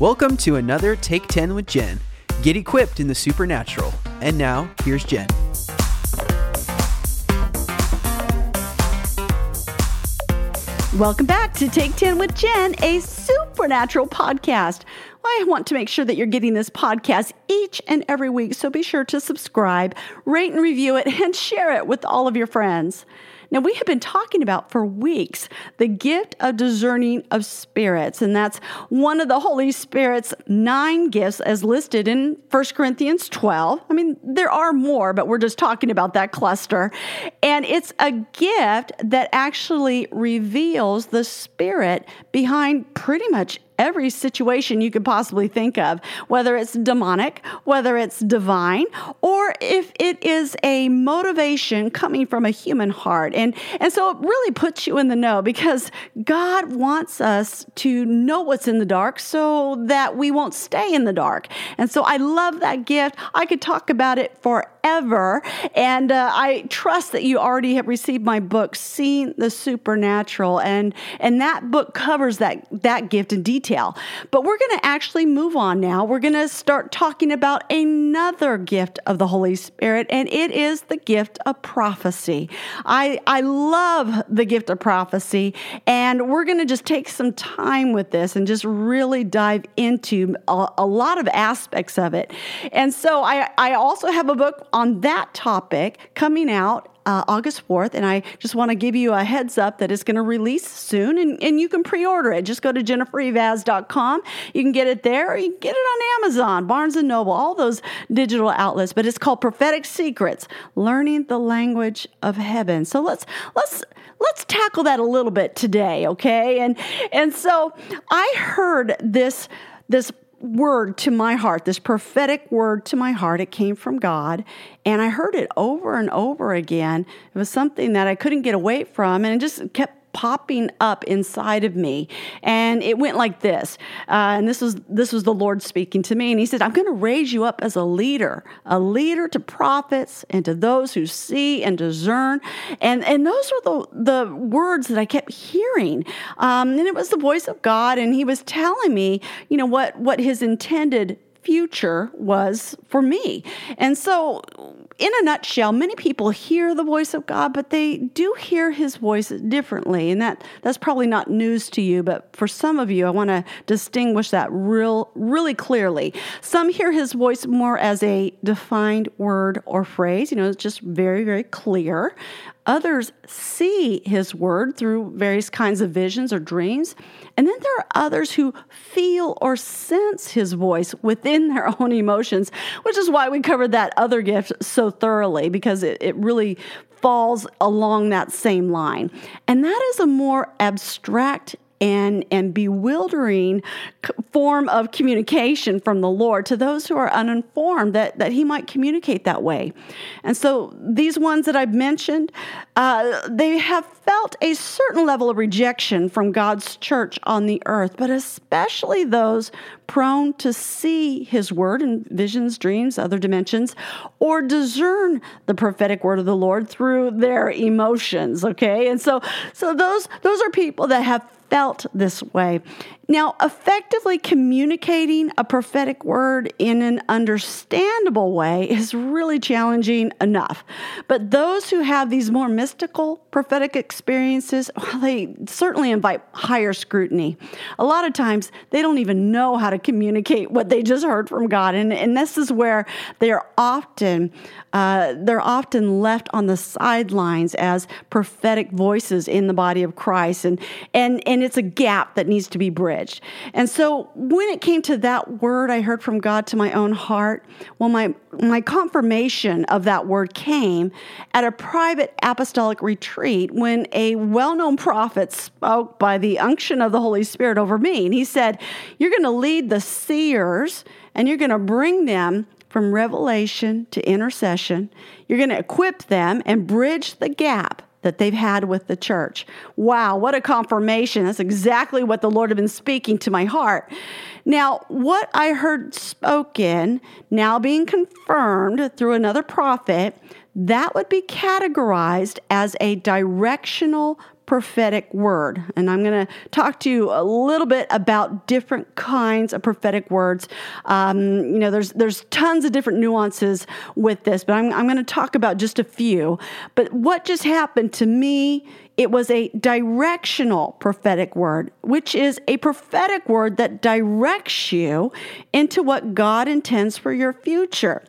Welcome to another Take 10 with Jen. Get equipped in the supernatural. And now, here's Jen. Welcome back to Take 10 with Jen, a supernatural podcast. I want to make sure that you're getting this podcast each and every week, so be sure to subscribe, rate and review it, and share it with all of your friends. Now, we have been talking about for weeks the gift of discerning of spirits, and that's one of the Holy Spirit's nine gifts as listed in 1 Corinthians 12. I mean, there are more, but we're just talking about that cluster. And it's a gift that actually reveals the spirit behind pretty much every situation you could possibly think of, whether it's demonic, whether it's divine, or if it is a motivation coming from a human heart. And, and so it really puts you in the know because God wants us to know what's in the dark so that we won't stay in the dark. And so I love that gift. I could talk about it forever. And uh, I trust that you already have received my book, Seeing the Supernatural. And, and that book covers that, that gift in detail detail. But we're going to actually move on now. We're going to start talking about another gift of the Holy Spirit, and it is the gift of prophecy. I, I love the gift of prophecy, and we're going to just take some time with this and just really dive into a, a lot of aspects of it. And so I, I also have a book on that topic coming out uh, August 4th. And I just want to give you a heads up that it's going to release soon and, and you can pre order it. Just go to jennifereivaz.com. You can get it there or you can get it on Amazon, Barnes and Noble, all those digital outlets. But it's called Prophetic Secrets Learning the Language of Heaven. So let's, let's, let's tackle that a little bit today, okay? And, and so I heard this, this word to my heart, this prophetic word to my heart. It came from God, and I heard it over and over again. It was something that I couldn't get away from, and it just kept popping up inside of me. And it went like this uh, and this was this was the lord speaking to me and he said i'm going to raise you up as a leader a leader to prophets and to those who see and discern. And and those were the the words that i kept hearing. Um, and it was the voice of god and he was telling me you know what what his intended future was for me. And so, in a nutshell, many people hear the voice of God, but they do hear his voice differently. And that, that's probably not news to you, but for some of you, I want to distinguish that real, really clearly. Some hear his voice more as a defined word or phrase, you know, it's just very, very clear. Others see his word through various kinds of visions or dreams. And then there are others who feel or sense his voice within their own emotions, which is why we covered that other gift so thoroughly because it, it really falls along that same line. And that is a more abstract and, and bewildering form of communication from the Lord to those who are uninformed that, that He might communicate that way. And so these ones that I've mentioned, uh, they have felt a certain level of rejection from God's church on the earth, but especially those prone to see His word in visions, dreams, other dimensions, or discern the prophetic word of the Lord through their emotions. Okay, and so so those those are people that have felt this way. Now, effectively communicating a prophetic word in an understandable way is really challenging enough. But those who have these more mystical prophetic experiences, well, they certainly invite higher scrutiny. A lot of times, they don't even know how to communicate what they just heard from God. And, and this is where they are often uh, they're often left on the sidelines as prophetic voices in the body of Christ. And, and, and it's a gap that needs to be bridged. And so when it came to that word I heard from God to my own heart, well, my, my confirmation of that word came at a private apostolic retreat when a well known prophet spoke by the unction of the Holy Spirit over me. And he said, You're going to lead the seers and you're going to bring them from revelation to intercession. You're going to equip them and bridge the gap that they've had with the church. Wow, what a confirmation. That's exactly what the Lord had been speaking to my heart. Now, what I heard spoken, now being confirmed through another prophet, that would be categorized as a directional prophetic word. And I'm going to talk to you a little bit about different kinds of prophetic words. Um, you know, there's there's tons of different nuances with this, but I'm, I'm going to talk about just a few. But what just happened to me it was a directional prophetic word, which is a prophetic word that directs you into what God intends for your future.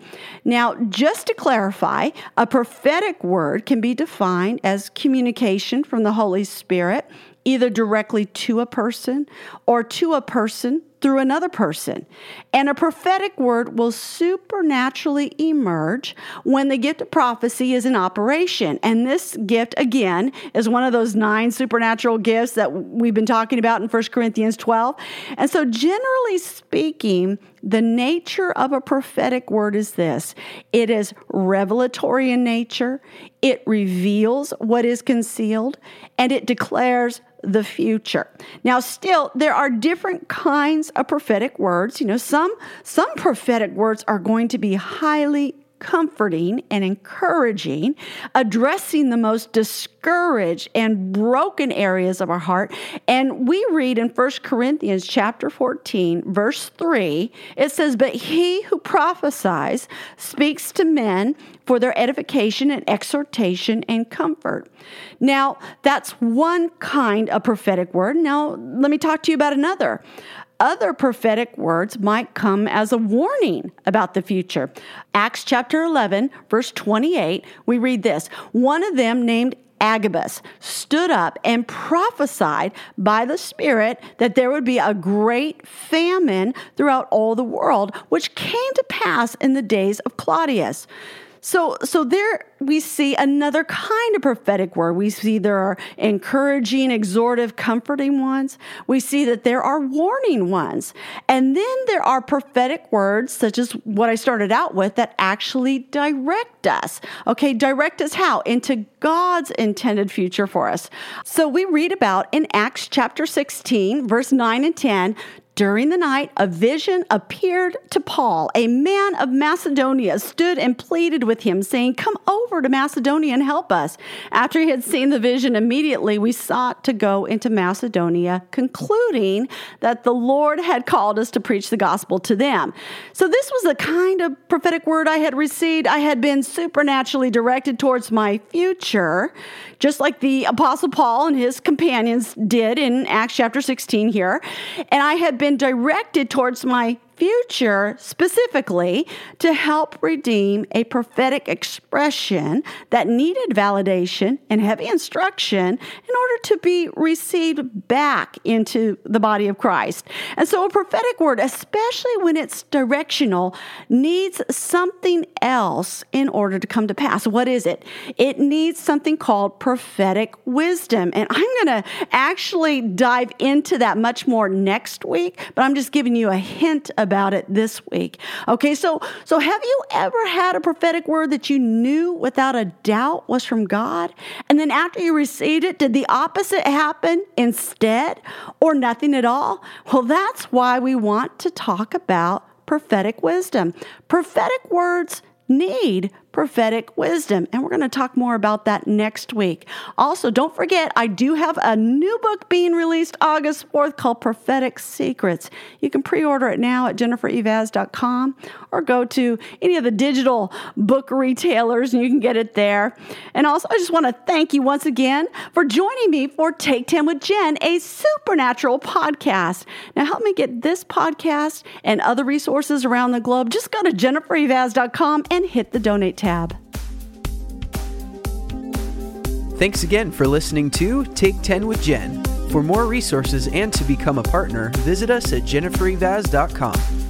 Now, just to clarify, a prophetic word can be defined as communication from the Holy Spirit, either directly to a person or to a person through another person. And a prophetic word will supernaturally emerge when the gift of prophecy is in operation. And this gift, again, is one of those nine supernatural gifts that we've been talking about in 1 Corinthians 12. And so, generally speaking, the nature of a prophetic word is this it is revelatory in nature, it reveals what is concealed, and it declares the future. Now still there are different kinds of prophetic words. You know, some some prophetic words are going to be highly comforting and encouraging, addressing the most discouraged and broken areas of our heart. And we read in 1 Corinthians chapter 14, verse 3, it says, But he who prophesies speaks to men for their edification and exhortation and comfort. Now, that's one kind of prophetic word. Now, let me talk to you about another. Other prophetic words might come as a warning about the future. Acts chapter 11, verse 28, we read this One of them, named Agabus stood up and prophesied by the Spirit that there would be a great famine throughout all the world, which came to pass in the days of Claudius. So, so there we see another kind of prophetic word. We see there are encouraging, exhortive, comforting ones. We see that there are warning ones. And then there are prophetic words, such as what I started out with, that actually direct us. Okay, direct us how? Into God's intended future for us. So we read about in Acts chapter 16, verse 9 and 10 during the night, a vision appeared to Paul. A man of Macedonia stood and pleaded with him, saying, Come over to Macedonia and help us. After he had seen the vision, immediately we sought to go into Macedonia, concluding that the Lord had called us to preach the gospel to them. So, this was the kind of prophetic word I had received. I had been supernaturally directed towards my future, just like the Apostle Paul and his companions did in Acts chapter 16 here. And I had been been directed towards my future specifically to help redeem a prophetic expression that needed validation and heavy instruction in order to be received back into the body of Christ. And so a prophetic word, especially when it's directional, needs something else in order to come to pass. What is it? It needs something called prophetic wisdom. And I'm going to actually dive into that much more next week, but I'm just giving you a hint about about it this week. Okay, so so have you ever had a prophetic word that you knew without a doubt was from God? And then after you received it, did the opposite happen instead or nothing at all? Well, that's why we want to talk about prophetic wisdom. Prophetic words need prophetic wisdom. And we're going to talk more about that next week. Also, don't forget, I do have a new book being released August 4th called Prophetic Secrets. You can pre order it now at jennifereivaz.com or go to any of the digital book retailers and you can get it there. And also, I just want to thank you once again for joining me for Take 10 with Jen, a supernatural podcast. Now, help me get this podcast and other resources around the globe. Just go to jennifereivaz.com and hit the donate tab. Thanks again for listening to Take 10 with Jen. For more resources and to become a partner, visit us at jennifereivaz.com.